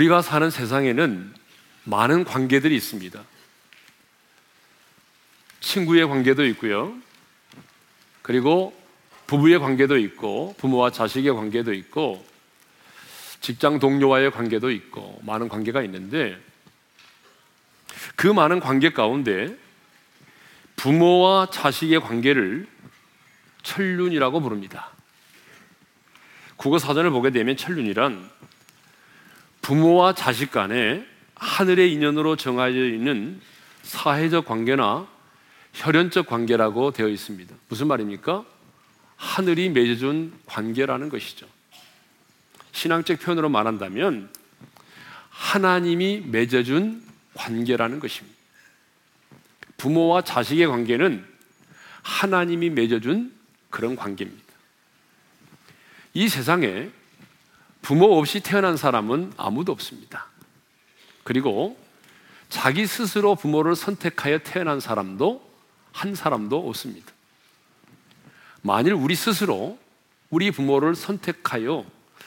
우리가 사는 세상에는 많은 관계들이 있습니다. 친구의 관계도 있고요. 그리고 부부의 관계도 있고, 부모와 자식의 관계도 있고, 직장 동료와의 관계도 있고, 많은 관계가 있는데, 그 많은 관계 가운데 부모와 자식의 관계를 천륜이라고 부릅니다. 국어 사전을 보게 되면 천륜이란 부모와 자식 간에 하늘의 인연으로 정해져 있는 사회적 관계나 혈연적 관계라고 되어 있습니다. 무슨 말입니까? 하늘이 맺어준 관계라는 것이죠. 신앙적 표현으로 말한다면 하나님이 맺어준 관계라는 것입니다. 부모와 자식의 관계는 하나님이 맺어준 그런 관계입니다. 이 세상에 부모 없이 태어난 사람은 아무도 없습니다. 그리고 자기 스스로 부모를 선택하여 태어난 사람도 한 사람도 없습니다. 만일 우리 스스로 우리 부모를 선택하여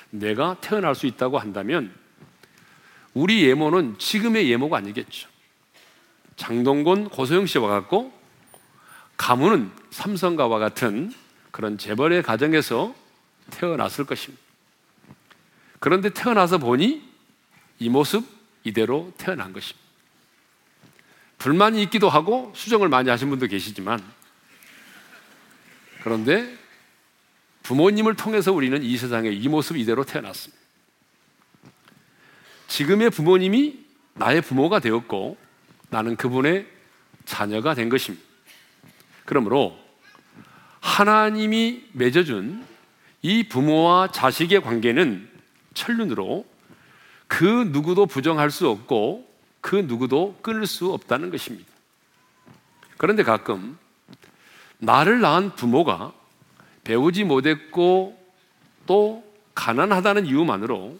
내가 태어날 수 있다고 한다면 우리 예모는 지금의 예모가 아니겠죠. 장동건, 고소영 씨와 같고 가문은 삼성가와 같은 그런 재벌의 가정에서 태어났을 것입니다. 그런데 태어나서 보니 이 모습 이대로 태어난 것입니다. 불만이 있기도 하고 수정을 많이 하신 분도 계시지만 그런데 부모님을 통해서 우리는 이 세상에 이 모습 이대로 태어났습니다. 지금의 부모님이 나의 부모가 되었고 나는 그분의 자녀가 된 것입니다. 그러므로 하나님이 맺어준 이 부모와 자식의 관계는 천륜으로 그 누구도 부정할 수 없고 그 누구도 끊을 수 없다는 것입니다. 그런데 가끔 나를 낳은 부모가 배우지 못했고 또 가난하다는 이유만으로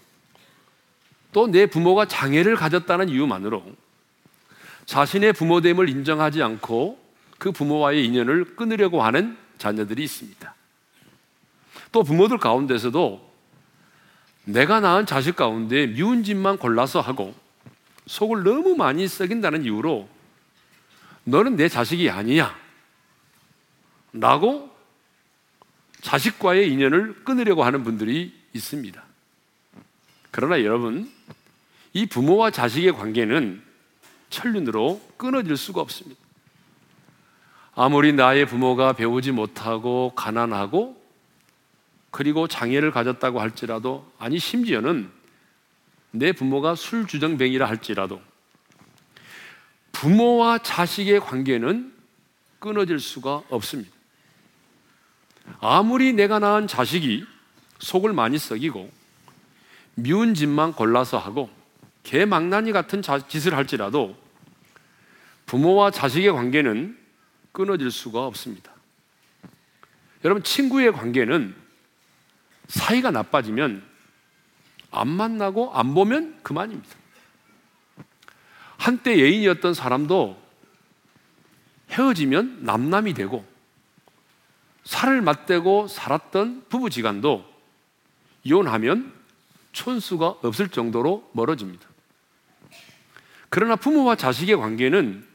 또 내 부모가 장애를 가졌다는 이유만으로 자신의 부모됨을 인정하지 않고 그 부모와의 인연을 끊으려고 하는 자녀들이 있습니다. 또 부모들 가운데서도 내가 낳은 자식 가운데 미운 짓만 골라서 하고 속을 너무 많이 썩인다는 이유로 너는 내 자식이 아니야. 라고 자식과의 인연을 끊으려고 하는 분들이 있습니다. 그러나 여러분, 이 부모와 자식의 관계는 천륜으로 끊어질 수가 없습니다. 아무리 나의 부모가 배우지 못하고 가난하고 그리고 장애를 가졌다고 할지라도 아니 심지어는 내 부모가 술주정뱅이라 할지라도 부모와 자식의 관계는 끊어질 수가 없습니다. 아무리 내가 낳은 자식이 속을 많이 썩이고 미운 짓만 골라서 하고 개망나니 같은 짓을 할지라도 부모와 자식의 관계는 끊어질 수가 없습니다. 여러분, 친구의 관계는 사이가 나빠지면 안 만나고 안 보면 그만입니다. 한때 예인이었던 사람도 헤어지면 남남이 되고 살을 맞대고 살았던 부부지간도 이혼하면 촌수가 없을 정도로 멀어집니다. 그러나 부모와 자식의 관계는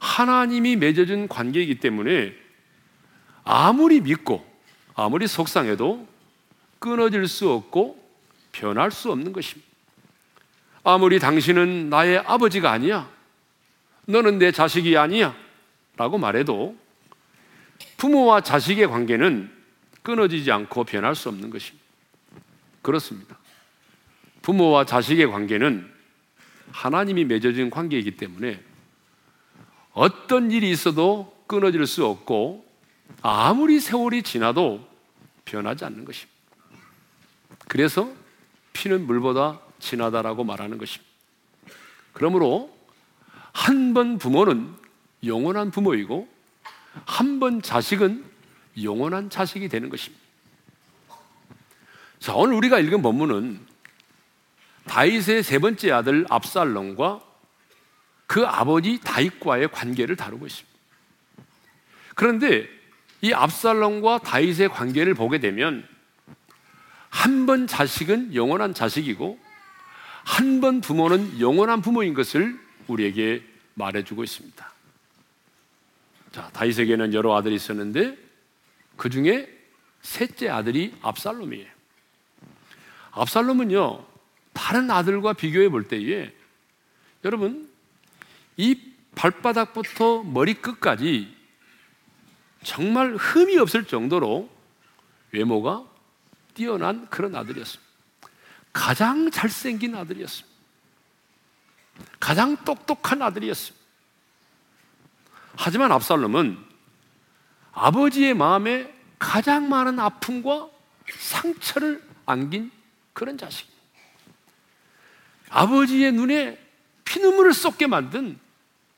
하나님이 맺어준 관계이기 때문에 아무리 믿고 아무리 속상해도 끊어질 수 없고 변할 수 없는 것입니다. 아무리 당신은 나의 아버지가 아니야. 너는 내 자식이 아니야. 라고 말해도 부모와 자식의 관계는 끊어지지 않고 변할 수 없는 것입니다. 그렇습니다. 부모와 자식의 관계는 하나님이 맺어진 관계이기 때문에 어떤 일이 있어도 끊어질 수 없고 아무리 세월이 지나도 변하지 않는 것입니다. 그래서 피는 물보다 진하다라고 말하는 것입니다. 그러므로 한 번 부모는 영원한 부모이고 한 번 자식은 영원한 자식이 되는 것입니다. 자, 오늘 우리가 읽은 본문은 다윗의 세 번째 아들 압살롬과 그 아버지 다윗과의 관계를 다루고 있습니다. 그런데 이 압살롬과 다윗의 관계를 보게 되면 한 번 자식은 영원한 자식이고 한 번 부모는 영원한 부모인 것을 우리에게 말해주고 있습니다. 자, 다윗에게는 여러 아들이 있었는데 그 중에 셋째 아들이 압살롬이에요. 압살롬은요, 다른 아들과 비교해 볼 때에 여러분, 이 발바닥부터 머리끝까지 정말 흠이 없을 정도로 외모가 뛰어난 그런 아들이었습니다. 가장 잘생긴 아들이었습니다. 가장 똑똑한 아들이었습니다. 하지만 압살롬은 아버지의 마음에 가장 많은 아픔과 상처를 안긴 그런 자식입니다. 아버지의 눈에 피눈물을 쏟게 만든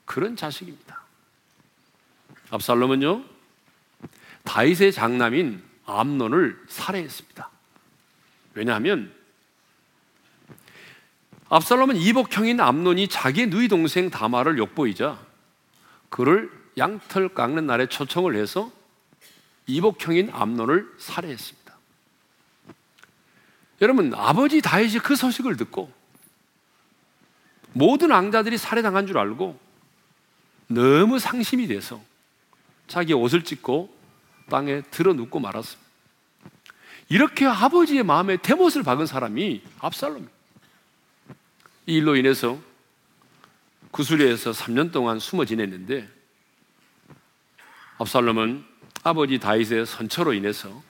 그런 자식입니다. 압살롬은요, 다윗의 장남인 암논을 살해했습니다. 왜냐하면 압살롬은 이복형인 암논이 자기 누이 동생 다마를 욕보이자 그를 양털 깎는 날에 초청을 해서 이복형인 암논을 살해했습니다. 여러분 아버지 다윗이 그 소식을 듣고 모든 왕자들이 살해당한 줄 알고 너무 상심이 돼서 자기 옷을 찢고 땅에 들어 눕고 말았습니다. 이렇게 아버지의 마음에 대못을 박은 사람이 압살롬입니다. 이 일로 인해서 구수리에서 3년 동안 숨어 지냈는데 압살롬은 아버지 다윗의 선처로 인해서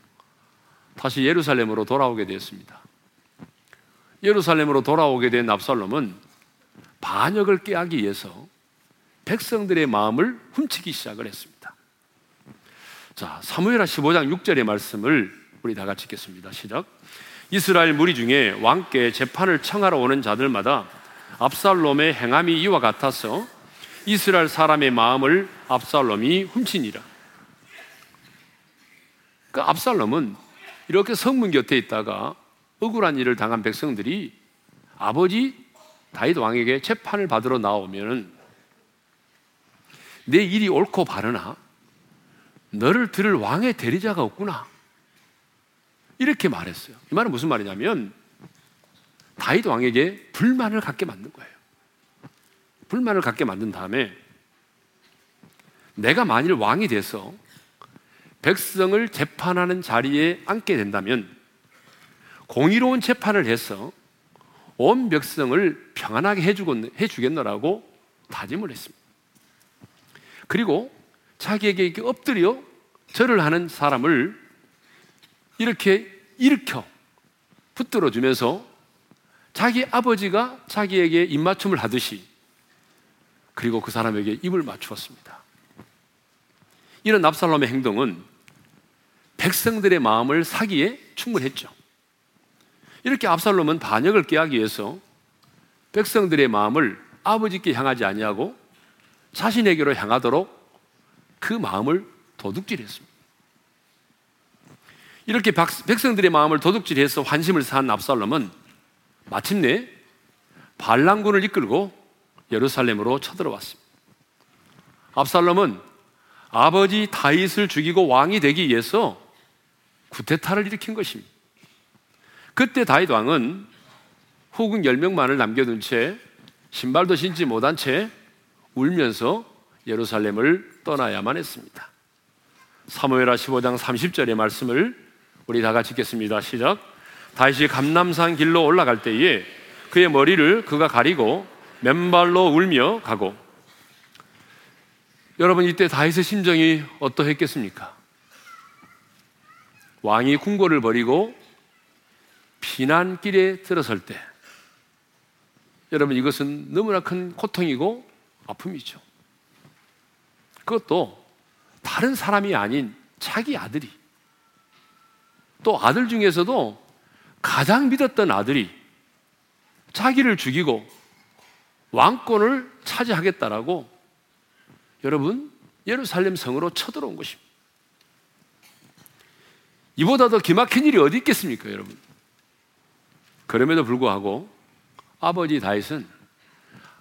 다시 예루살렘으로 돌아오게 되었습니다. 예루살렘으로 돌아오게 된 압살롬은 반역을 깨하기 위해서 백성들의 마음을 훔치기 시작을 했습니다. 자, 사무엘하 15장 6절의 말씀을 우리 다 같이 읽겠습니다. 시작. 이스라엘 무리 중에 왕께 재판을 청하러 오는 자들마다 압살롬의 행함이 이와 같아서 이스라엘 사람의 마음을 압살롬이 훔치니라. 그 압살롬은 이렇게 성문 곁에 있다가 억울한 일을 당한 백성들이 아버지 다윗 왕에게 재판을 받으러 나오면은 내 일이 옳고 바르나 너를 들을 왕의 대리자가 없구나 이렇게 말했어요. 이 말은 무슨 말이냐면 다윗 왕에게 불만을 갖게 만든 거예요. 불만을 갖게 만든 다음에 내가 만일 왕이 돼서 백성을 재판하는 자리에 앉게 된다면 공의로운 재판을 해서 온 백성을 평안하게 해주겠노라고 다짐을 했습니다. 그리고 자기에게 엎드려 절을 하는 사람을 이렇게 일으켜 붙들어 주면서 자기 아버지가 자기에게 입맞춤을 하듯이 그리고 그 사람에게 입을 맞추었습니다. 이런 압살롬의 행동은 백성들의 마음을 사기에 충분했죠. 이렇게 압살롬은 반역을 깨하기 위해서 백성들의 마음을 아버지께 향하지 아니하고 자신에게로 향하도록 그 마음을 도둑질했습니다. 이렇게 백성들의 마음을 도둑질해서 환심을 산 압살롬은 마침내 반란군을 이끌고 예루살렘으로 쳐들어왔습니다. 압살롬은 아버지 다윗을 죽이고 왕이 되기 위해서 구테타를 일으킨 것입니다. 그때 다윗 왕은 후궁 10명만을 남겨둔 채 신발도 신지 못한 채 울면서 예루살렘을 떠나야만 했습니다. 사무엘하 15장 30절의 말씀을 우리 다 같이 읽겠습니다. 시작. 다시 감남산 길로 올라갈 때에 그의 머리를 그가 가리고 맨발로 울며 가고 여러분 이때 다윗의 심정이 어떠했겠습니까? 왕이 궁궐을 버리고 피난길에 들어설 때 여러분 이것은 너무나 큰 고통이고 아픔이죠. 그것도 다른 사람이 아닌 자기 아들이 또 아들 중에서도 가장 믿었던 아들이 자기를 죽이고 왕권을 차지하겠다라고 여러분 예루살렘 성으로 쳐들어온 것입니다. 이보다 더 기막힌 일이 어디 있겠습니까, 여러분? 그럼에도 불구하고 아버지 다윗은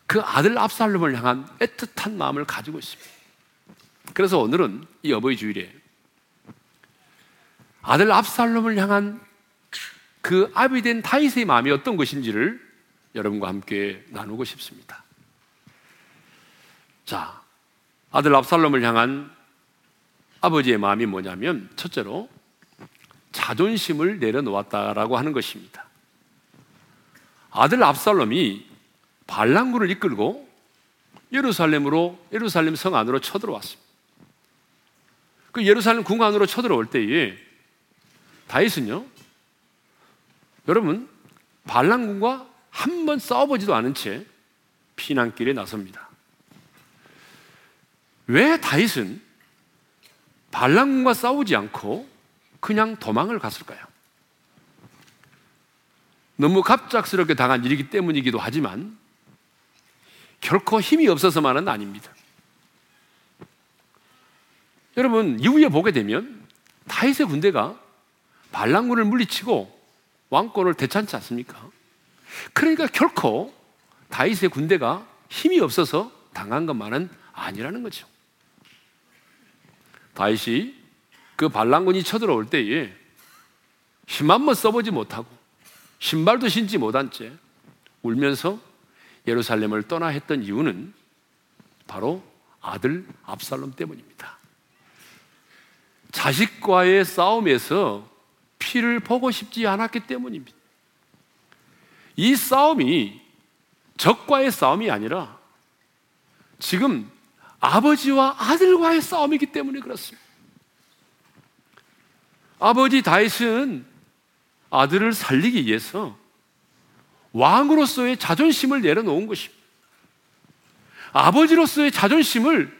그 아들 압살롬을 향한 애틋한 마음을 가지고 있습니다. 그래서 오늘은 이 어버이 주일에 아들 압살롬을 향한 그 아비 된 다윗의 마음이 어떤 것인지를 여러분과 함께 나누고 싶습니다. 자, 아들 압살롬을 향한 아버지의 마음이 뭐냐면 첫째로 자존심을 내려놓았다라고 하는 것입니다. 아들 압살롬이 반란군을 이끌고 예루살렘으로 예루살렘 성 안으로 쳐들어왔습니다. 그 예루살렘 궁 안으로 쳐들어올 때에 다윗은요. 여러분 반란군과 한 번 싸워보지도 않은 채 피난길에 나섭니다. 왜 다윗은 반란군과 싸우지 않고 그냥 도망을 갔을까요? 너무 갑작스럽게 당한 일이기 때문이기도 하지만 결코 힘이 없어서만은 아닙니다. 여러분 이후에 보게 되면 다윗의 군대가 반란군을 물리치고 왕권을 되찾지 않습니까? 그러니까 결코 다윗의 군대가 힘이 없어서 당한 것만은 아니라는 거죠. 다윗이 그 반란군이 쳐들어올 때에 힘 한번 써보지 못하고 신발도 신지 못한 채 울면서 예루살렘을 떠나 했던 이유는 바로 아들 압살롬 때문입니다. 자식과의 싸움에서 피를 보고 싶지 않았기 때문입니다. 이 싸움이 적과의 싸움이 아니라 지금 아버지와 아들과의 싸움이기 때문에 그렇습니다. 아버지 다윗은 아들을 살리기 위해서 왕으로서의 자존심을 내려놓은 것입니다. 아버지로서의 자존심을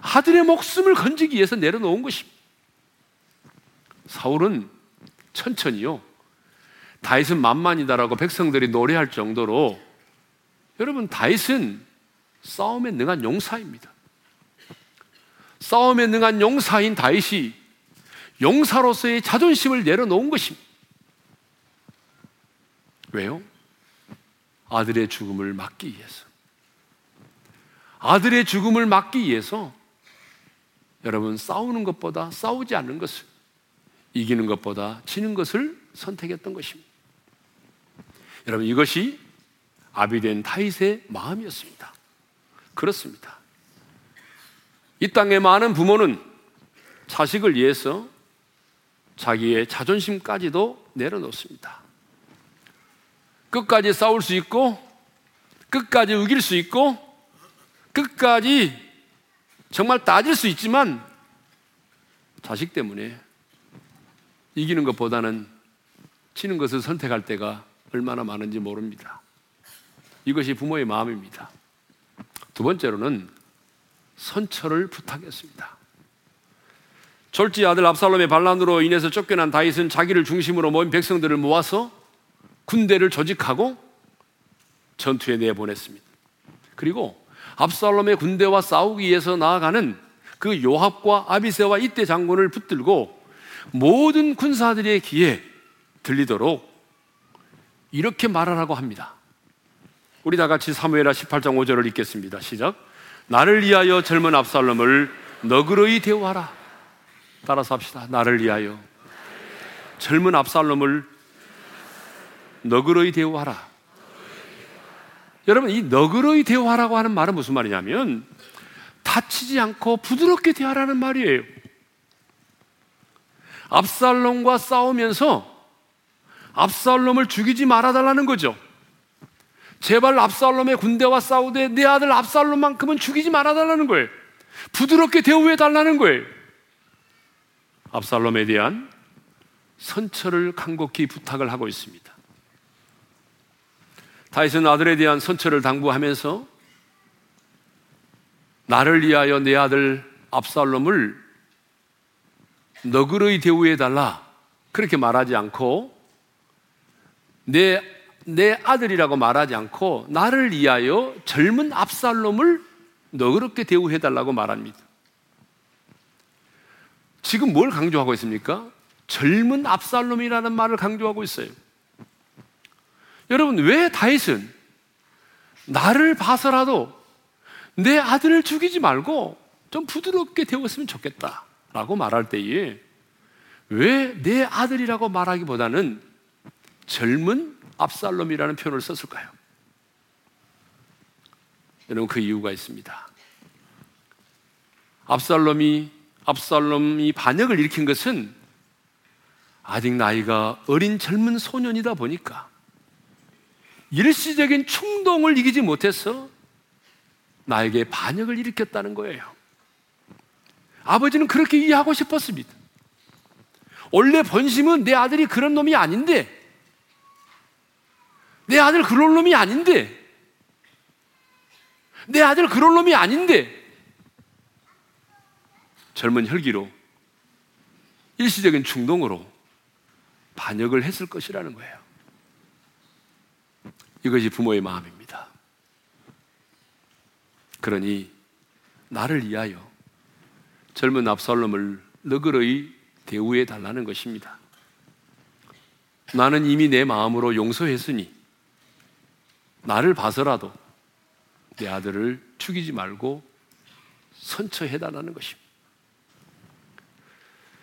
아들의 목숨을 건지기 위해서 내려놓은 것입니다. 사울은 천천히요. 다윗은 만만이다라고 백성들이 노래할 정도로 여러분 다윗은 싸움에 능한 용사입니다. 싸움에 능한 용사인 다윗이 용사로서의 자존심을 내려놓은 것입니다. 왜요? 아들의 죽음을 막기 위해서. 아들의 죽음을 막기 위해서 여러분 싸우는 것보다 싸우지 않는 것을 이기는 것보다 지는 것을 선택했던 것입니다. 여러분 이것이 아비된 다윗의 마음이었습니다. 그렇습니다. 이 땅의 많은 부모는 자식을 위해서 자기의 자존심까지도 내려놓습니다. 끝까지 싸울 수 있고, 끝까지 우길 수 있고, 끝까지 정말 따질 수 있지만, 자식 때문에 이기는 것보다는 치는 것을 선택할 때가 얼마나 많은지 모릅니다. 이것이 부모의 마음입니다. 두 번째로는 선처를 부탁했습니다. 졸지 아들 압살롬의 반란으로 인해서 쫓겨난 다윗은 자기를 중심으로 모인 백성들을 모아서 군대를 조직하고 전투에 내보냈습니다. 그리고 압살롬의 군대와 싸우기 위해서 나아가는 그 요압과 아비세와 이때 장군을 붙들고 모든 군사들의 귀에 들리도록 이렇게 말하라고 합니다. 우리 다 같이 사무엘하 18장 5절을 읽겠습니다. 시작. 나를 위하여 젊은 압살롬을 너그러이 대우하라. 따라서 합시다. 나를 위하여 젊은 압살롬을 너그러이 대우하라. 여러분, 이 너그러이 대우하라고 하는 말은 무슨 말이냐면 다치지 않고 부드럽게 대하라는 말이에요. 압살롬과 싸우면서 압살롬을 죽이지 말아달라는 거죠. 제발 압살롬의 군대와 싸우되 내 아들 압살롬만큼은 죽이지 말아달라는 거예요. 부드럽게 대우해 달라는 거예요. 압살롬에 대한 선처를 간곡히 부탁을 하고 있습니다. 다윗은 아들에 대한 선처를 당부하면서 나를 위하여 내 아들 압살롬을 너그러이 대우해 달라 그렇게 말하지 않고 내, 내 아들이라고 말하지 않고 나를 위하여 젊은 압살롬을 너그럽게 대우해 달라고 말합니다. 지금 뭘 강조하고 있습니까? 젊은 압살롬이라는 말을 강조하고 있어요. 여러분, 왜 다윗은 나를 봐서라도 내 아들을 죽이지 말고 좀 부드럽게 대웠으면 좋겠다. 라고 말할 때에 왜 내 아들이라고 말하기보다는 젊은 압살롬이라는 표현을 썼을까요? 여러분 그 이유가 있습니다. 압살롬이 압살롬이 반역을 일으킨 것은 아직 나이가 어린 젊은 소년이다 보니까 일시적인 충동을 이기지 못해서 나에게 반역을 일으켰다는 거예요. 아버지는 그렇게 이해하고 싶었습니다. 원래 본심은 내 아들이 그런 놈이 아닌데, 내 아들 그런 놈이 아닌데, 내 아들 그런 놈이 아닌데, 젊은 혈기로 일시적인 충동으로 반역을 했을 것이라는 거예요. 이것이 부모의 마음입니다. 그러니 나를 위하여 젊은 압살롬을 너그러이 대우해 달라는 것입니다. 나는 이미 내 마음으로 용서했으니 나를 봐서라도 내 아들을 죽이지 말고 선처해 달라는 것입니다.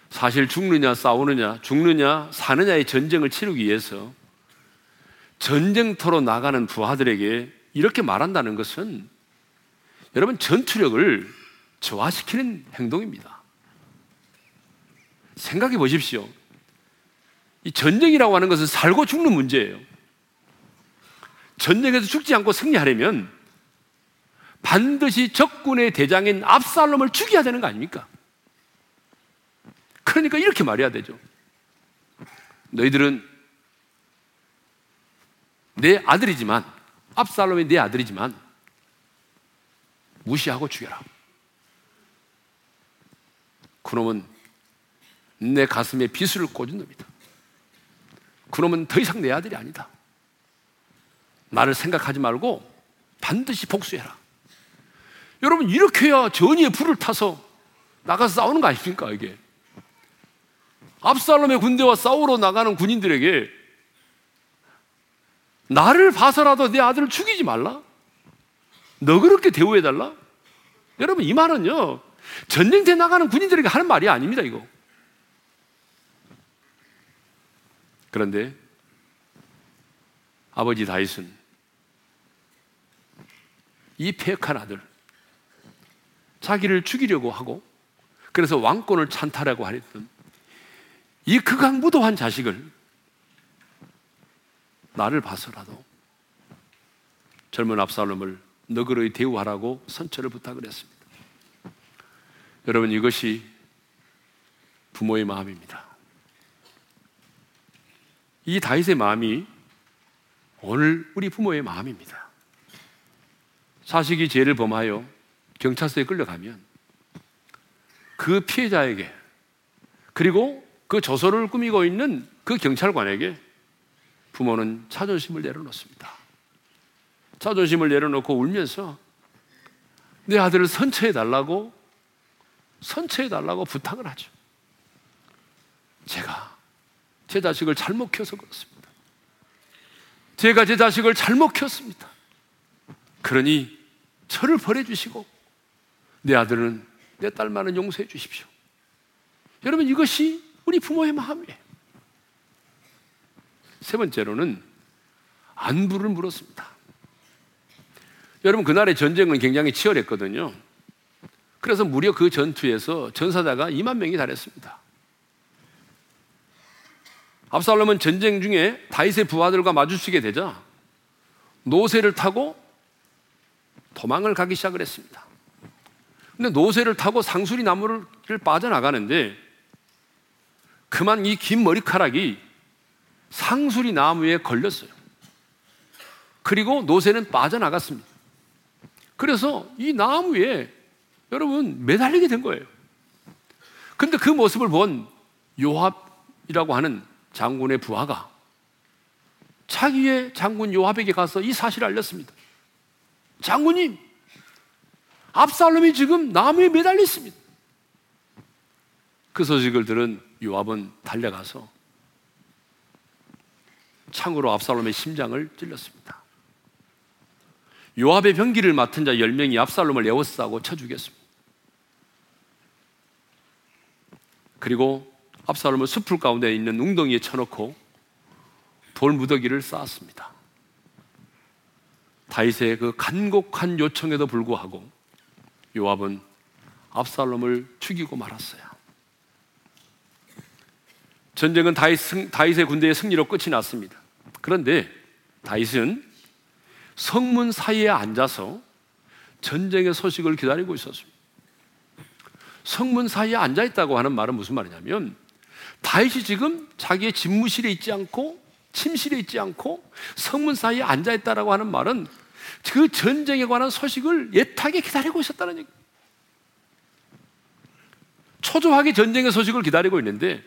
사실 죽느냐 싸우느냐 죽느냐 사느냐의 전쟁을 치르기 위해서 전쟁터로 나가는 부하들에게 이렇게 말한다는 것은 여러분 전투력을 저하시키는 행동입니다. 생각해 보십시오. 이 전쟁이라고 하는 것은 살고 죽는 문제예요. 전쟁에서 죽지 않고 승리하려면 반드시 적군의 대장인 압살롬을 죽여야 되는 거 아닙니까? 그러니까 이렇게 말해야 되죠. 너희들은 내 아들이지만 압살롬이 내 아들이지만 무시하고 죽여라. 그놈은 내 가슴에 비수를 꽂은 놈이다. 그놈은 더 이상 내 아들이 아니다. 나를 생각하지 말고 반드시 복수해라. 여러분, 이렇게 해야 전의의 불을 타서 나가서 싸우는 거 아닙니까, 이게? 압살롬의 군대와 싸우러 나가는 군인들에게 나를 봐서라도 내 아들을 죽이지 말라? 너그럽게 대우해달라? 여러분, 이 말은요, 전쟁터에 나가는 군인들에게 하는 말이 아닙니다, 이거. 그런데 아버지 다윗은 이 폐역한 아들, 자기를 죽이려고 하고 그래서 왕권을 찬탈하고 하랬던 이 극악무도한 자식을 나를 봐서라도 젊은 압살롬을 너그러이 대우하라고 선처를 부탁을 했습니다. 여러분 이것이 부모의 마음입니다. 이 다윗의 마음이 오늘 우리 부모의 마음입니다. 자식이 죄를 범하여 경찰서에 끌려가면 그 피해자에게 그리고 그 조서를 꾸미고 있는 그 경찰관에게 부모는 자존심을 내려놓습니다. 자존심을 내려놓고 울면서 내 아들을 선처해 달라고 선처해 달라고 부탁을 하죠. 제가 제 자식을 잘못 키워서 그렇습니다. 제가 제 자식을 잘못 키웠습니다. 그러니 저를 버려주시고 내 아들은 내 딸만은 용서해 주십시오. 여러분 이것이 우리 부모의 마음이에요. 세 번째로는 안부를 물었습니다. 여러분 그날의 전쟁은 굉장히 치열했거든요. 그래서 무려 그 전투에서 전사자가 2만 명이 달했습니다. 압살롬은 전쟁 중에 다윗의 부하들과 마주치게 되자 노새를 타고 도망을 가기 시작을 했습니다. 근데 노새를 타고 상수리 나무를 빠져나가는데 그만 이 긴 머리카락이 상수리 나무에 걸렸어요. 그리고 노새는 빠져나갔습니다. 그래서 이 나무에 여러분 매달리게 된 거예요. 근데 그 모습을 본 요압이라고 하는 장군의 부하가 자기의 장군 요압에게 가서 이 사실을 알렸습니다. 장군님, 압살롬이 지금 나무에 매달려 있습니다. 그 소식을 들은 요압은 달려가서 창으로 압살롬의 심장을 찔렀습니다. 요압의 병기를 맡은 자 10명이 압살롬을 에워싸고 쳐 죽였습니다. 그리고 압살롬을 숲풀 가운데 있는 웅덩이에 쳐놓고 돌 무더기를 쌓았습니다. 다윗의 그 간곡한 요청에도 불구하고 요압은 압살롬을 죽이고 말았어요. 전쟁은 다윗 승, 다윗의 군대의 승리로 끝이 났습니다. 그런데 다윗은 성문 사이에 앉아서 전쟁의 소식을 기다리고 있었습니다. 성문 사이에 앉아 있다고 하는 말은 무슨 말이냐면 다윗이 지금 자기의 집무실에 있지 않고 침실에 있지 않고 성문 사이에 앉아 있다라고 하는 말은 그 전쟁에 관한 소식을 예타게 기다리고 있었다는 얘기. 초조하게 전쟁의 소식을 기다리고 있는데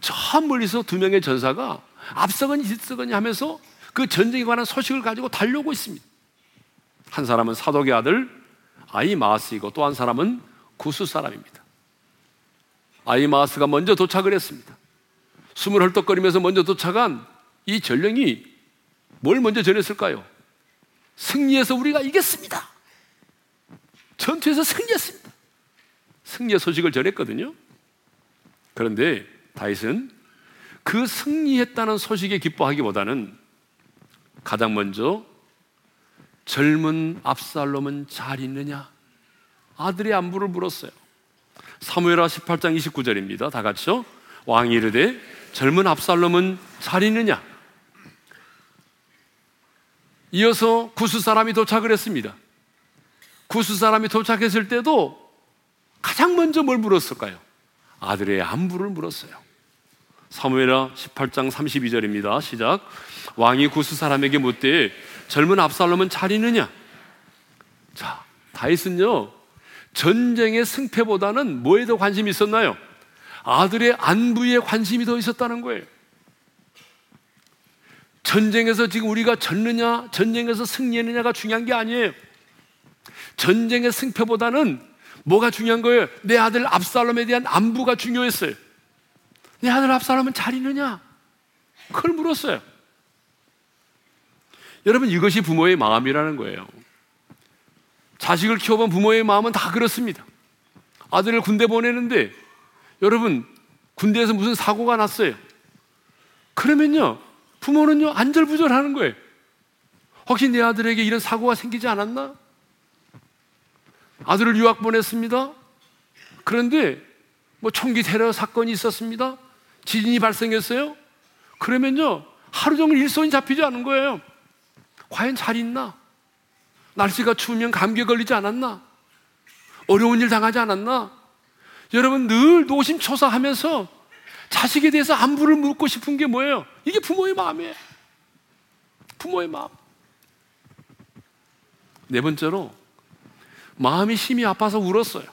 저 멀리서 두 명의 전사가 앞서거니 뒤서거니 하면서 그 전쟁에 관한 소식을 가지고 달려오고 있습니다. 한 사람은 사독의 아들 아이마스이고 또 한 사람은 구스 사람입니다. 아이마스가 먼저 도착을 했습니다. 숨을 헐떡거리면서 먼저 도착한 이 전령이 뭘 먼저 전했을까요? 승리해서 우리가 이겼습니다. 전투에서 승리했습니다. 승리의 소식을 전했거든요. 그런데 다윗은 그 승리했다는 소식에 기뻐하기보다는 가장 먼저 젊은 압살롬은 잘 있느냐? 아들의 안부를 물었어요. 사무엘하 18장 29절입니다. 다 같이요. 왕이 이르되 젊은 압살롬은 잘 있느냐? 이어서 구수 사람이 도착을 했습니다. 구수 사람이 도착했을 때도 가장 먼저 뭘 물었을까요? 아들의 안부를 물었어요. 사무엘하 18장 32절입니다. 시작. 왕이 구수 사람에게 묻되 젊은 압살롬은 잘 있느냐? 자, 다윗은요. 전쟁의 승패보다는 뭐에 더 관심이 있었나요? 아들의 안부에 관심이 더 있었다는 거예요. 전쟁에서 지금 우리가 졌느냐, 전쟁에서 승리했느냐가 중요한 게 아니에요. 전쟁의 승패보다는 뭐가 중요한 거예요? 내 아들 압살롬에 대한 안부가 중요했어요. 내 아들 압살롬은 잘 있느냐? 그걸 물었어요. 여러분, 이것이 부모의 마음이라는 거예요. 자식을 키워본 부모의 마음은 다 그렇습니다. 아들을 군대 보내는데, 여러분, 군대에서 무슨 사고가 났어요. 그러면요, 부모는요, 안절부절하는 거예요. 혹시 내 아들에게 이런 사고가 생기지 않았나? 아들을 유학 보냈습니다. 그런데 뭐 총기 테러 사건이 있었습니다. 지진이 발생했어요. 그러면요, 하루 종일 일손이 잡히지 않은 거예요. 과연 잘 있나? 날씨가 추우면 감기에 걸리지 않았나? 어려운 일 당하지 않았나? 여러분 늘 노심초사하면서 자식에 대해서 안부를 묻고 싶은 게 뭐예요? 이게 부모의 마음이에요. 부모의 마음. 네 번째로 마음이 심히 아파서 울었어요.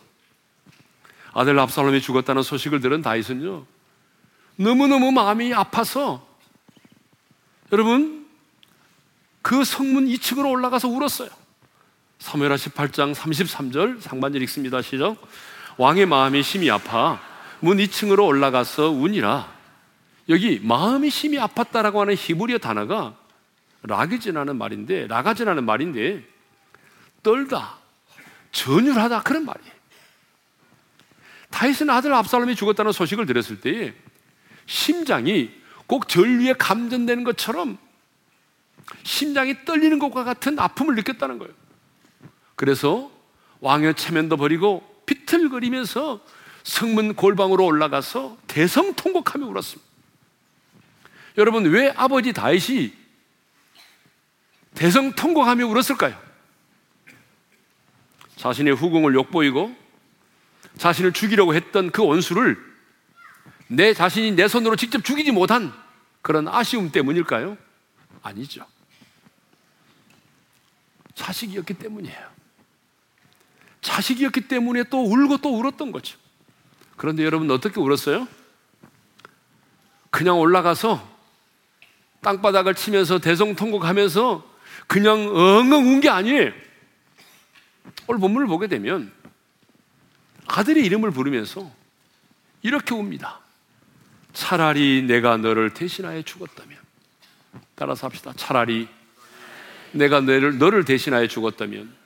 아들 압살롬이 죽었다는 소식을 들은 다윗은요. 너무너무 마음이 아파서 여러분 그 성문 2층으로 올라가서 울었어요. 사무엘하 18장 33절 상반절 읽습니다. 시작. 왕의 마음이 심히 아파 문 2층으로 올라가서 운이라. 여기 마음이 심히 아팠다라고 하는 히브리어 단어가 라기즈라는 말인데 라가즈라는 말인데 떨다, 전율하다 그런 말이에요. 다윗은 아들 압살롬이 죽었다는 소식을 들었을 때 심장이 꼭 전류에 감전되는 것처럼 심장이 떨리는 것과 같은 아픔을 느꼈다는 거예요. 그래서 왕의 체면도 버리고 비틀거리면서 성문 골방으로 올라가서 대성통곡하며 울었습니다. 여러분 왜 아버지 다윗이 대성통곡하며 울었을까요? 자신의 후궁을 욕보이고 자신을 죽이려고 했던 그 원수를 내 자신이 내 손으로 직접 죽이지 못한 그런 아쉬움 때문일까요? 아니죠. 자식이었기 때문이에요. 자식이었기 때문에 또 울고 또 울었던 거죠. 그런데 여러분 어떻게 울었어요? 그냥 올라가서 땅바닥을 치면서 대성통곡하면서 그냥 엉엉 운 게 아니에요. 오늘 본문을 보게 되면 아들의 이름을 부르면서 이렇게 웁니다. 차라리 내가 너를 대신하여 죽었다면 따라서 합시다. 차라리 내가 너를, 너를 대신하여 죽었다면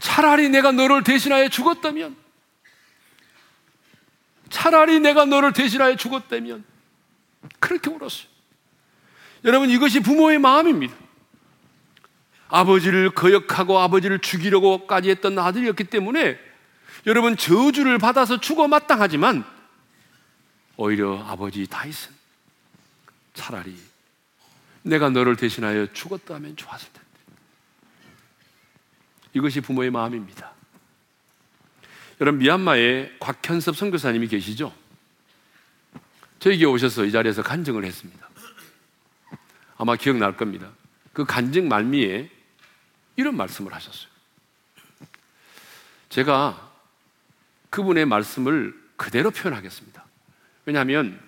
차라리 내가 너를 대신하여 죽었다면 차라리 내가 너를 대신하여 죽었다면 그렇게 울었어요. 여러분 이것이 부모의 마음입니다. 아버지를 거역하고 아버지를 죽이려고까지 했던 아들이었기 때문에 여러분 저주를 받아서 죽어 마땅하지만 오히려 아버지 다윗은 차라리 내가 너를 대신하여 죽었다 하면 좋았을 텐데. 이것이 부모의 마음입니다. 여러분 미얀마에 곽현섭 선교사님이 계시죠? 저에게 오셔서 이 자리에서 간증을 했습니다. 아마 기억날 겁니다. 그 간증 말미에 이런 말씀을 하셨어요. 제가 그분의 말씀을 그대로 표현하겠습니다. 왜냐하면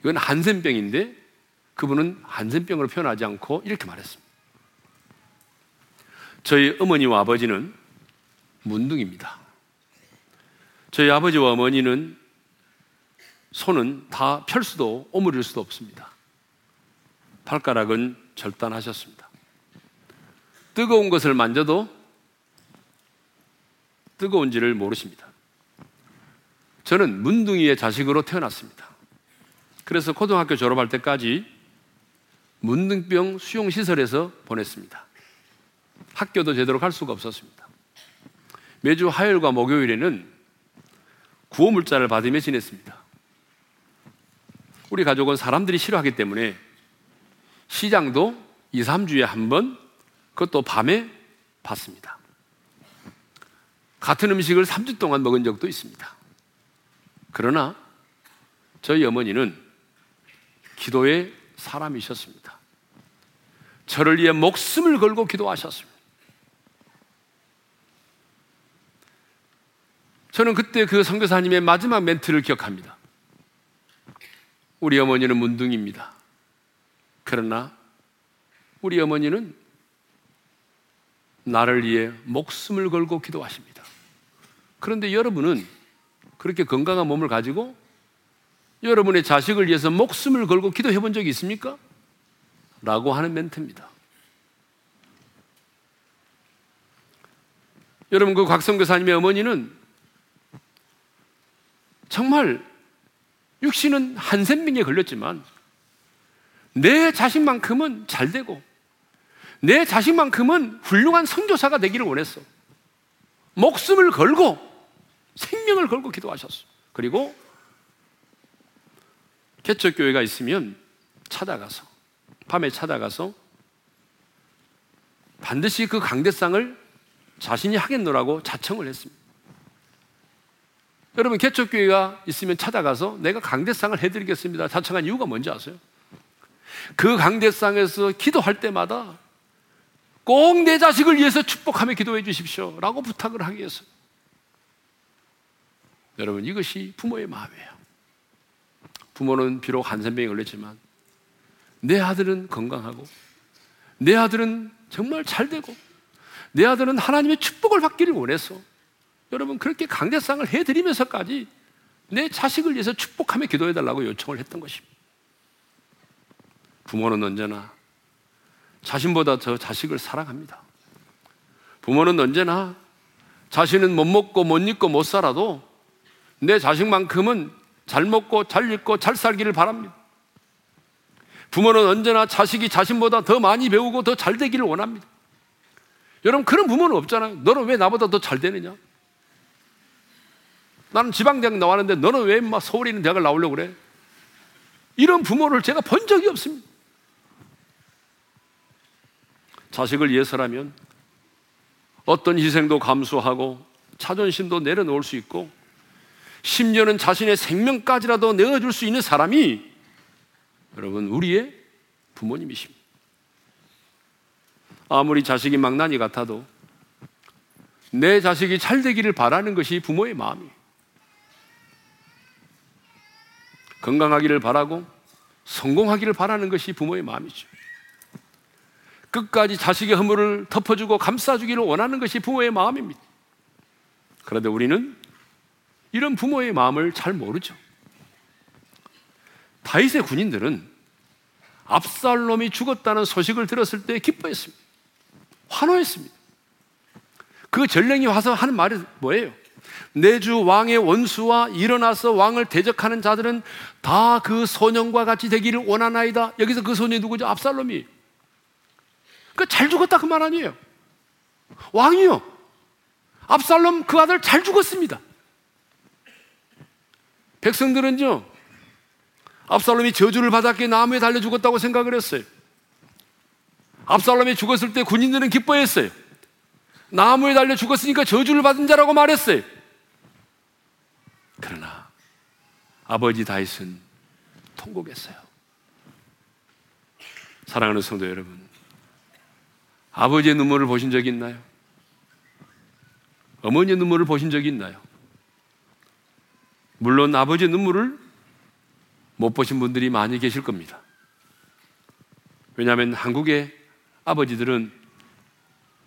이건 한센병인데 그분은 한센병으로 표현하지 않고 이렇게 말했습니다. 저희 어머니와 아버지는 문둥입니다. 저희 아버지와 어머니는 손은 다 펼 수도 오므릴 수도 없습니다. 발가락은 절단하셨습니다. 뜨거운 것을 만져도 뜨거운지를 모르십니다. 저는 문둥이의 자식으로 태어났습니다. 그래서 고등학교 졸업할 때까지 문둥병 수용시설에서 보냈습니다. 학교도 제대로 갈 수가 없었습니다. 매주 화요일과 목요일에는 구호 물자를 받으며 지냈습니다. 우리 가족은 사람들이 싫어하기 때문에 시장도 2, 3주에 한 번, 그것도 밤에 받습니다. 같은 음식을 3주 동안 먹은 적도 있습니다. 그러나 저희 어머니는 기도의 사람이셨습니다. 저를 위해 목숨을 걸고 기도하셨습니다. 저는 그때 그 선교사님의 마지막 멘트를 기억합니다. 우리 어머니는 문둥입니다. 그러나 우리 어머니는 나를 위해 목숨을 걸고 기도하십니다. 그런데 여러분은 그렇게 건강한 몸을 가지고 여러분의 자식을 위해서 목숨을 걸고 기도해 본 적이 있습니까? 라고 하는 멘트입니다. 여러분, 그 곽성교사님의 어머니는 정말 육신은 한센병에 걸렸지만 내 자식만큼은 잘 되고 내 자식만큼은 훌륭한 성교사가 되기를 원했어. 목숨을 걸고 생명을 걸고 기도하셨어. 그리고 개척 교회가 있으면 찾아가서 밤에 찾아가서 반드시 그 강대상을 자신이 하겠노라고 자청을 했습니다. 여러분 개척교회가 있으면 찾아가서 내가 강대상을 해드리겠습니다. 자청한 이유가 뭔지 아세요? 그 강대상에서 기도할 때마다 꼭 내 자식을 위해서 축복하며 기도해 주십시오. 라고 부탁을 하기 위해서. 여러분, 이것이 부모의 마음이에요. 부모는 비록 한센병에 걸렸지만 내 아들은 건강하고 내 아들은 정말 잘 되고 내 아들은 하나님의 축복을 받기를 원해서 여러분 그렇게 강대상을 해드리면서까지 내 자식을 위해서 축복하며 기도해 달라고 요청을 했던 것입니다. 부모는 언제나 자신보다 더 자식을 사랑합니다. 부모는 언제나 자신은 못 먹고 못 입고 못 살아도 내 자식만큼은 잘 먹고 잘 입고 잘 살기를 바랍니다. 부모는 언제나 자식이 자신보다 더 많이 배우고 더 잘 되기를 원합니다. 여러분 그런 부모는 없잖아요. 너는 왜 나보다 더 잘 되느냐? 나는 지방대학 나왔는데 너는 왜 막 서울에 있는 대학을 나오려고 그래? 이런 부모를 제가 본 적이 없습니다. 자식을 위해서라면 어떤 희생도 감수하고 자존심도 내려놓을 수 있고 심지어는 자신의 생명까지라도 내어줄 수 있는 사람이 여러분 우리의 부모님이십니다. 아무리 자식이 망나니 같아도 내 자식이 잘 되기를 바라는 것이 부모의 마음이에요. 건강하기를 바라고 성공하기를 바라는 것이 부모의 마음이죠. 끝까지 자식의 허물을 덮어주고 감싸주기를 원하는 것이 부모의 마음입니다. 그런데 우리는 이런 부모의 마음을 잘 모르죠. 다윗의 군인들은 압살롬이 죽었다는 소식을 들었을 때 기뻐했습니다. 환호했습니다. 그 전령이 와서 하는 말이 뭐예요? 내주 왕의 원수와 일어나서 왕을 대적하는 자들은 다 그 소년과 같이 되기를 원하나이다. 여기서 그 소년이 누구죠? 압살롬이. 그잘 죽었다 그 말 아니에요. 왕이요. 압살롬 그 아들 잘 죽었습니다. 백성들은요, 압살롬이 저주를 받았기에 나무에 달려 죽었다고 생각을 했어요. 압살롬이 죽었을 때 군인들은 기뻐했어요. 나무에 달려 죽었으니까 저주를 받은 자라고 말했어요. 그러나 아버지 다윗은 통곡했어요. 사랑하는 성도 여러분, 아버지의 눈물을 보신 적이 있나요? 어머니의 눈물을 보신 적이 있나요? 물론 아버지의 눈물을 못 보신 분들이 많이 계실 겁니다. 왜냐하면 한국의 아버지들은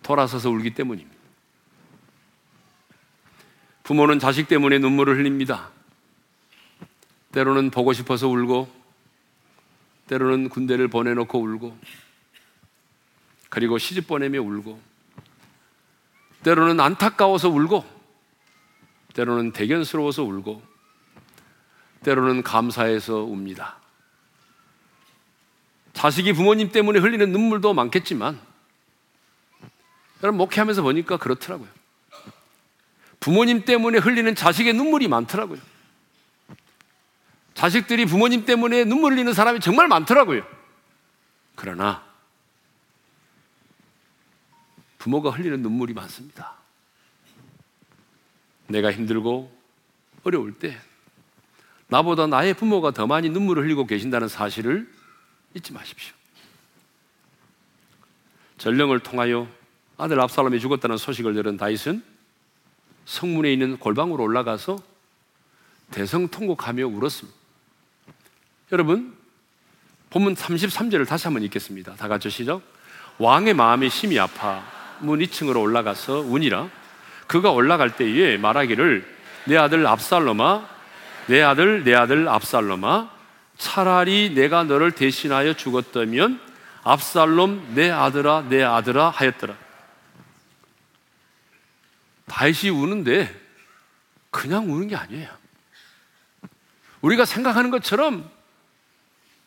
돌아서서 울기 때문입니다. 부모는 자식 때문에 눈물을 흘립니다. 때로는 보고 싶어서 울고, 때로는 군대를 보내놓고 울고, 그리고 시집 보내며 울고, 때로는 안타까워서 울고, 때로는 대견스러워서 울고, 때로는 감사해서 웁니다. 자식이 부모님 때문에 흘리는 눈물도 많겠지만, 여러분, 목회하면서 보니까 그렇더라고요. 부모님 때문에 흘리는 자식의 눈물이 많더라고요. 자식들이 부모님 때문에 눈물 흘리는 사람이 정말 많더라고요. 그러나, 부모가 흘리는 눈물이 많습니다. 내가 힘들고 어려울 때, 나보다 나의 부모가 더 많이 눈물을 흘리고 계신다는 사실을 잊지 마십시오. 전령을 통하여 아들 압살롬이 죽었다는 소식을 들은 다윗은 성문에 있는 골방으로 올라가서 대성 통곡하며 울었습니다. 여러분, 본문 33절을 다시 한번 읽겠습니다. 다 같이 시작. 왕의 마음이 심히 아파 문 2층으로 올라가서 운이라 그가 올라갈 때에 말하기를 내 아들 압살롬아 내 아들 내 아들 압살롬아 차라리 내가 너를 대신하여 죽었다면 압살롬 내 아들아 내 아들아 하였더라. 다윗이 우는데 그냥 우는 게 아니에요. 우리가 생각하는 것처럼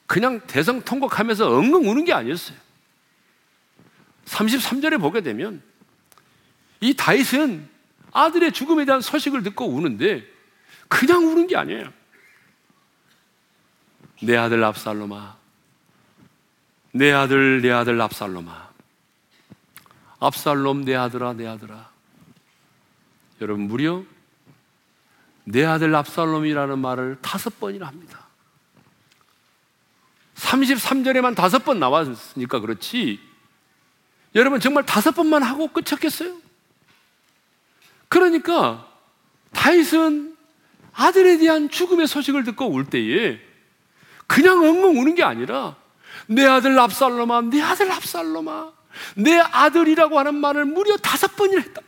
그냥 대성 통곡하면서 엉엉 우는 게 아니었어요. 33절에 보게 되면 이 다윗은 아들의 죽음에 대한 소식을 듣고 우는데 그냥 우는 게 아니에요. 내 아들 압살롬아. 내 아들, 내 아들 압살롬아. 압살롬 내 아들아, 내 아들아. 여러분, 무려 내 아들 압살롬이라는 말을 다섯 번이나 합니다. 33절에만 다섯 번 나왔으니까 그렇지. 여러분, 정말 다섯 번만 하고 끝쳤겠어요? 그러니까, 다윗은 아들에 대한 죽음의 소식을 듣고 울 때에 그냥 엉엉 우는 게 아니라 내 아들 압살롬아, 내 아들 압살롬아, 내 아들이라고 하는 말을 무려 다섯 번이나 했다.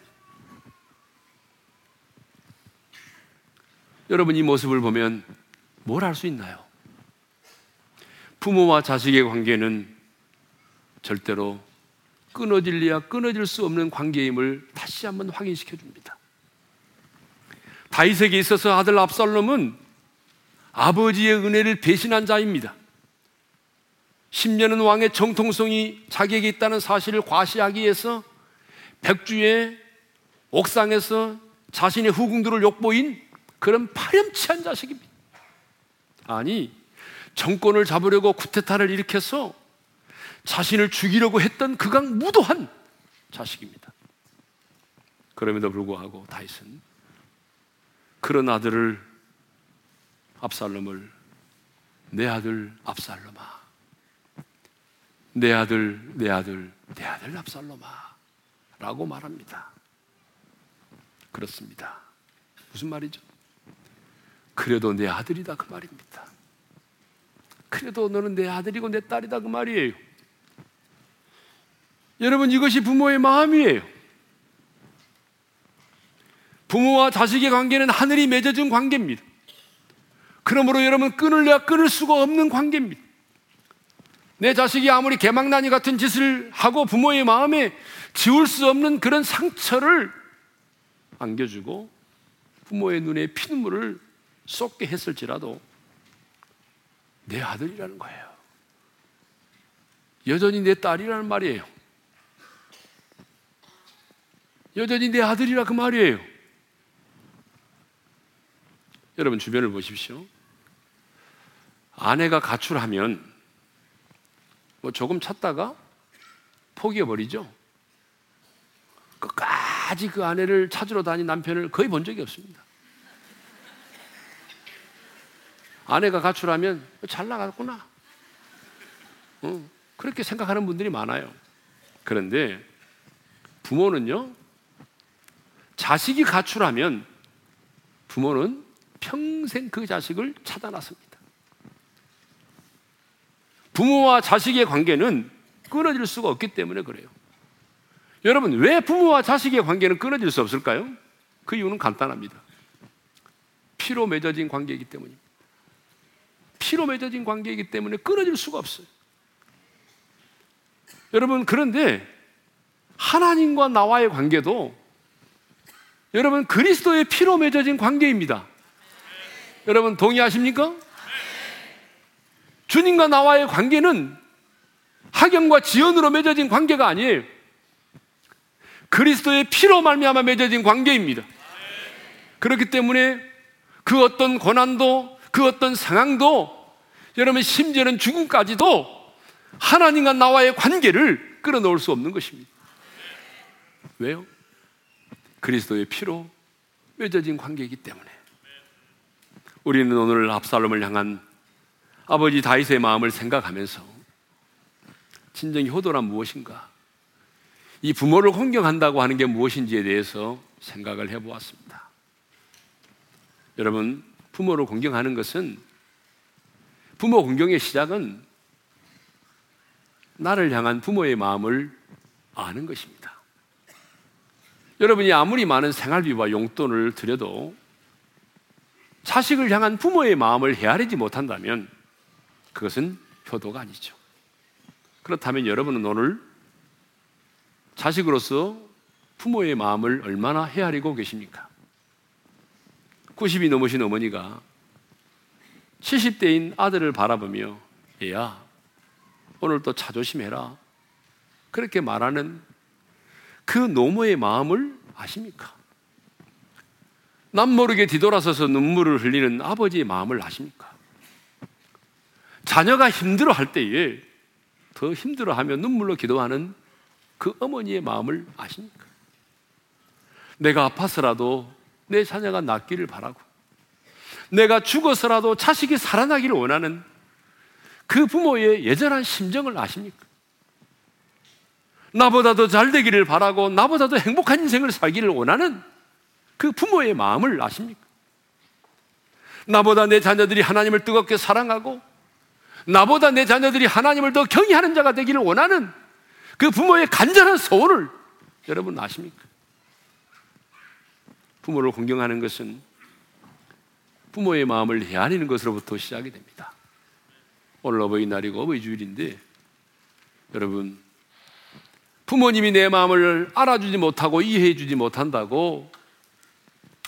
여러분 이 모습을 보면 뭘할수 있나요? 부모와 자식의 관계는 절대로 끊어질래야 끊어질 수 없는 관계임을 다시 한번 확인시켜 줍니다. 다윗에게 있어서 아들 압살롬은 아버지의 은혜를 배신한 자입니다. 10년은 왕의 정통성이 자기에게 있다는 사실을 과시하기 위해서 백주의 옥상에서 자신의 후궁들을 욕보인 그런 파렴치한 자식입니다. 아니, 정권을 잡으려고 쿠데타를 일으켜서 자신을 죽이려고 했던 그강 무도한 자식입니다. 그럼에도 불구하고 다윗은 그런 아들을 압살롬을 내 아들 압살롬아 내 아들 내 아들 내 아들 압살롬아 라고 말합니다. 그렇습니다. 무슨 말이죠? 그래도 내 아들이다 그 말입니다. 그래도 너는 내 아들이고 내 딸이다 그 말이에요. 여러분 이것이 부모의 마음이에요. 부모와 자식의 관계는 하늘이 맺어준 관계입니다. 그러므로 여러분 끊을래야 끊을 수가 없는 관계입니다. 내 자식이 아무리 개망나니 같은 짓을 하고 부모의 마음에 지울 수 없는 그런 상처를 안겨주고 부모의 눈에 피눈물을 쏟게 했을지라도 내 아들이라는 거예요. 여전히 내 딸이라는 말이에요. 여전히 내 아들이라 그 말이에요. 여러분 주변을 보십시오. 아내가 가출하면 뭐 조금 찾다가 포기해 버리죠. 끝까지 그 아내를 찾으러 다닌 남편을 거의 본 적이 없습니다. 아내가 가출하면 잘 나갔구나. 어, 그렇게 생각하는 분들이 많아요. 그런데 부모는요, 자식이 가출하면 부모는 평생 그 자식을 찾아놨습니다. 부모와 자식의 관계는 끊어질 수가 없기 때문에 그래요. 여러분, 왜 부모와 자식의 관계는 끊어질 수 없을까요? 그 이유는 간단합니다. 피로 맺어진 관계이기 때문입니다. 피로 맺어진 관계이기 때문에 끊어질 수가 없어요. 여러분, 그런데 하나님과 나와의 관계도 여러분 그리스도의 피로 맺어진 관계입니다. 여러분 동의하십니까? 주님과 나와의 관계는 학연과 지연으로 맺어진 관계가 아니에요. 그리스도의 피로 말미암아 맺어진 관계입니다. 그렇기 때문에 그 어떤 고난도 그 어떤 상황도 여러분 심지어는 죽음까지도 하나님과 나와의 관계를 끌어놓을 수 없는 것입니다. 왜요? 그리스도의 피로 맺어진 관계이기 때문에 우리는 오늘 압살롬을 향한 아버지 다윗의 마음을 생각하면서 진정 효도란 무엇인가? 이 부모를 공경한다고 하는 게 무엇인지에 대해서 생각을 해보았습니다. 여러분, 부모를 공경하는 것은 부모 공경의 시작은 나를 향한 부모의 마음을 아는 것입니다. 여러분이 아무리 많은 생활비와 용돈을 들여도 자식을 향한 부모의 마음을 헤아리지 못한다면 그것은 효도가 아니죠. 그렇다면 여러분은 오늘 자식으로서 부모의 마음을 얼마나 헤아리고 계십니까? 90이 넘으신 어머니가 70대인 아들을 바라보며 얘야 오늘 또 차 조심해라 그렇게 말하는 그 노모의 마음을 아십니까? 남모르게 뒤돌아서서 눈물을 흘리는 아버지의 마음을 아십니까? 자녀가 힘들어 할 때에 더 힘들어 하며 눈물로 기도하는 그 어머니의 마음을 아십니까? 내가 아파서라도 내 자녀가 낫기를 바라고 내가 죽어서라도 자식이 살아나기를 원하는 그 부모의 예전한 심정을 아십니까? 나보다 더잘 되기를 바라고 나보다 더 행복한 인생을 살기를 원하는 그 부모의 마음을 아십니까? 나보다 내 자녀들이 하나님을 뜨겁게 사랑하고 나보다 내 자녀들이 하나님을 더 경외하는 자가 되기를 원하는 그 부모의 간절한 소원을 여러분 아십니까? 부모를 공경하는 것은 부모의 마음을 헤아리는 것으로부터 시작이 됩니다. 오늘 어버이날이고 어버이주일인데 여러분 부모님이 내 마음을 알아주지 못하고 이해해주지 못한다고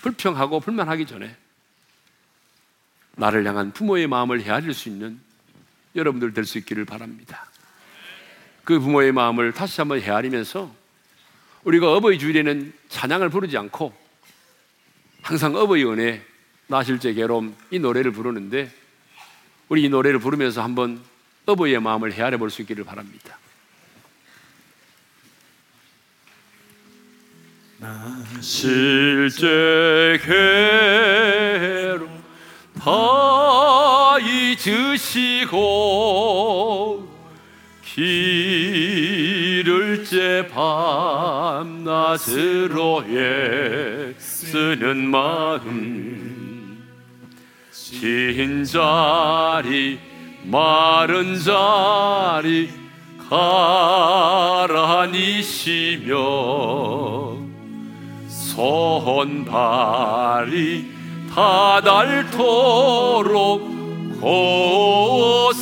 불평하고 불만하기 전에 나를 향한 부모의 마음을 헤아릴 수 있는 여러분들 될 수 있기를 바랍니다. 그 부모의 마음을 다시 한번 헤아리면서 우리가 어버이 주일에는 찬양을 부르지 않고 항상 어버이 은혜, 나실제 괴로움 이 노래를 부르는데 우리 이 노래를 부르면서 한번 어버이의 마음을 헤아려 볼 수 있기를 바랍니다. 실제 괴로 다 잊으시고 길을 째 밤낮으로 애쓰는 마음. 진 자리 마른 자리 가라니시며 손발이 다닳도록 고생하시네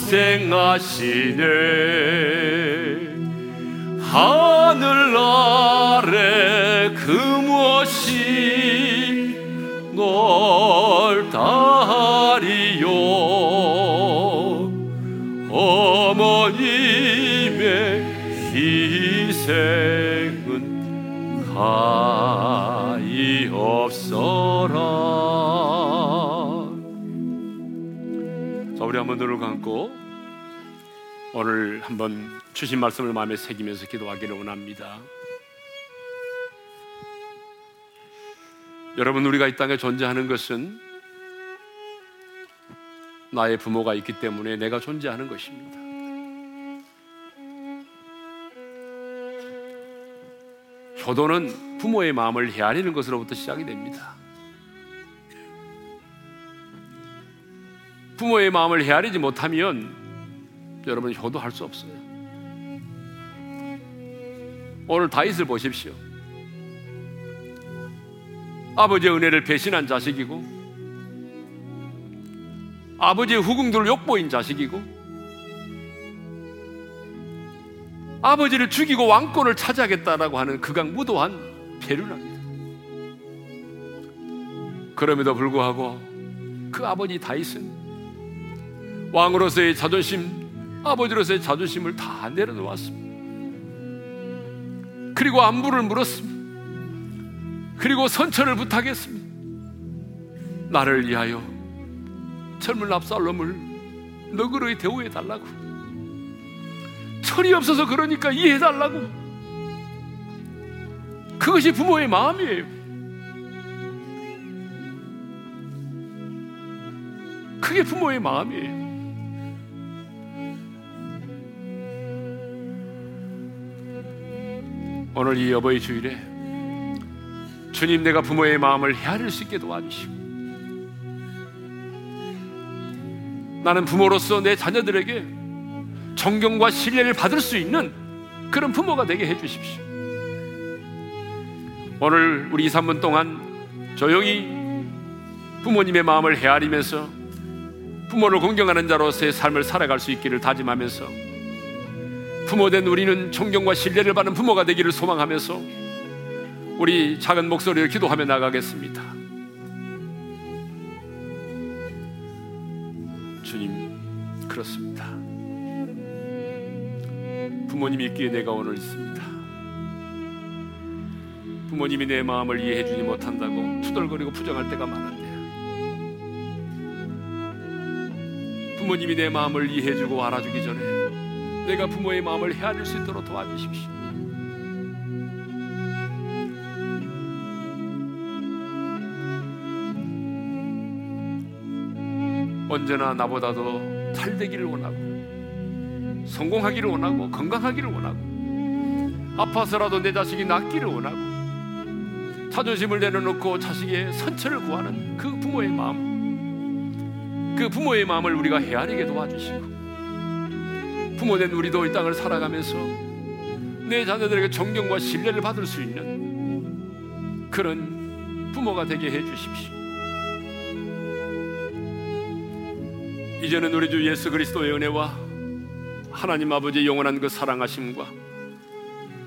하늘 아래 그 무엇이 넓다리요 어머님의 희생은 가 주시옵소라. 자, 우리 한번 눈을 감고 오늘 한번 주신 말씀을 마음에 새기면서 기도하기를 원합니다. 여러분 우리가 이 땅에 존재하는 것은 나의 부모가 있기 때문에 내가 존재하는 것입니다. 효도는 부모의 마음을 헤아리는 것으로부터 시작이 됩니다. 부모의 마음을 헤아리지 못하면 여러분 효도할 수 없어요. 오늘 다윗을 보십시오. 아버지의 은혜를 배신한 자식이고 아버지의 후궁들을 욕보인 자식이고 아버지를 죽이고 왕권을 차지하겠다라고 하는 극악 무도한 배륜합니다. 그럼에도 불구하고 그 아버지 다윗은 왕으로서의 자존심, 아버지로서의 자존심을 다 내려놓았습니다. 그리고 안부를 물었습니다. 그리고 선처를 부탁했습니다. 나를 위하여 젊은 압살롬을 너그러이 대우해 달라고. 철이 없어서 그러니까 이해해 달라고. 그것이 부모의 마음이에요. 그게 부모의 마음이에요. 오늘 이 여보의 주일에 주님 내가 부모의 마음을 헤아릴 수 있게 도와주시고 나는 부모로서 내 자녀들에게 존경과 신뢰를 받을 수 있는 그런 부모가 되게 해 주십시오. 오늘 우리 2, 3분 동안 조용히 부모님의 마음을 헤아리면서 부모를 공경하는 자로서의 삶을 살아갈 수 있기를 다짐하면서 부모된 우리는 존경과 신뢰를 받는 부모가 되기를 소망하면서 우리 작은 목소리를 기도하며 나가겠습니다. 주님, 그렇습니다. 부모님이 있기에 내가 오늘 있습니다. 부모님이 내 마음을 이해해 주지 못한다고 투덜거리고 부정할 때가 많은데 부모님이 내 마음을 이해해 주고 알아주기 전에 내가 부모의 마음을 헤아릴 수 있도록 도와주십시오. 언제나 나보다도 잘 되기를 원하고 성공하기를 원하고 건강하기를 원하고 아파서라도 내 자식이 낫기를 원하고 자존심을 내려놓고 자식의 선처를 구하는 그 부모의 마음 그 부모의 마음을 우리가 헤아리게 도와주시고 부모된 우리도 이 땅을 살아가면서 내 자녀들에게 존경과 신뢰를 받을 수 있는 그런 부모가 되게 해 주십시오. 이제는 우리 주 예수 그리스도의 은혜와 하나님 아버지의 영원한 그 사랑하심과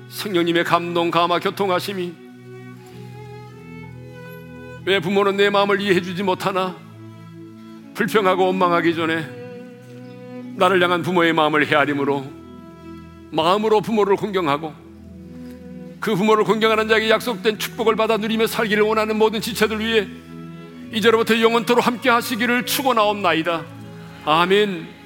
성령님의 감동, 감화, 교통하심이 왜 부모는 내 마음을 이해해 주지 못하나 불평하고 원망하기 전에 나를 향한 부모의 마음을 헤아림으로 마음으로 부모를 공경하고 그 부모를 공경하는 자에게 약속된 축복을 받아 누리며 살기를 원하는 모든 지체들 위해 이제로부터 영원토록 함께 하시기를 축원하옵나이다. 아멘.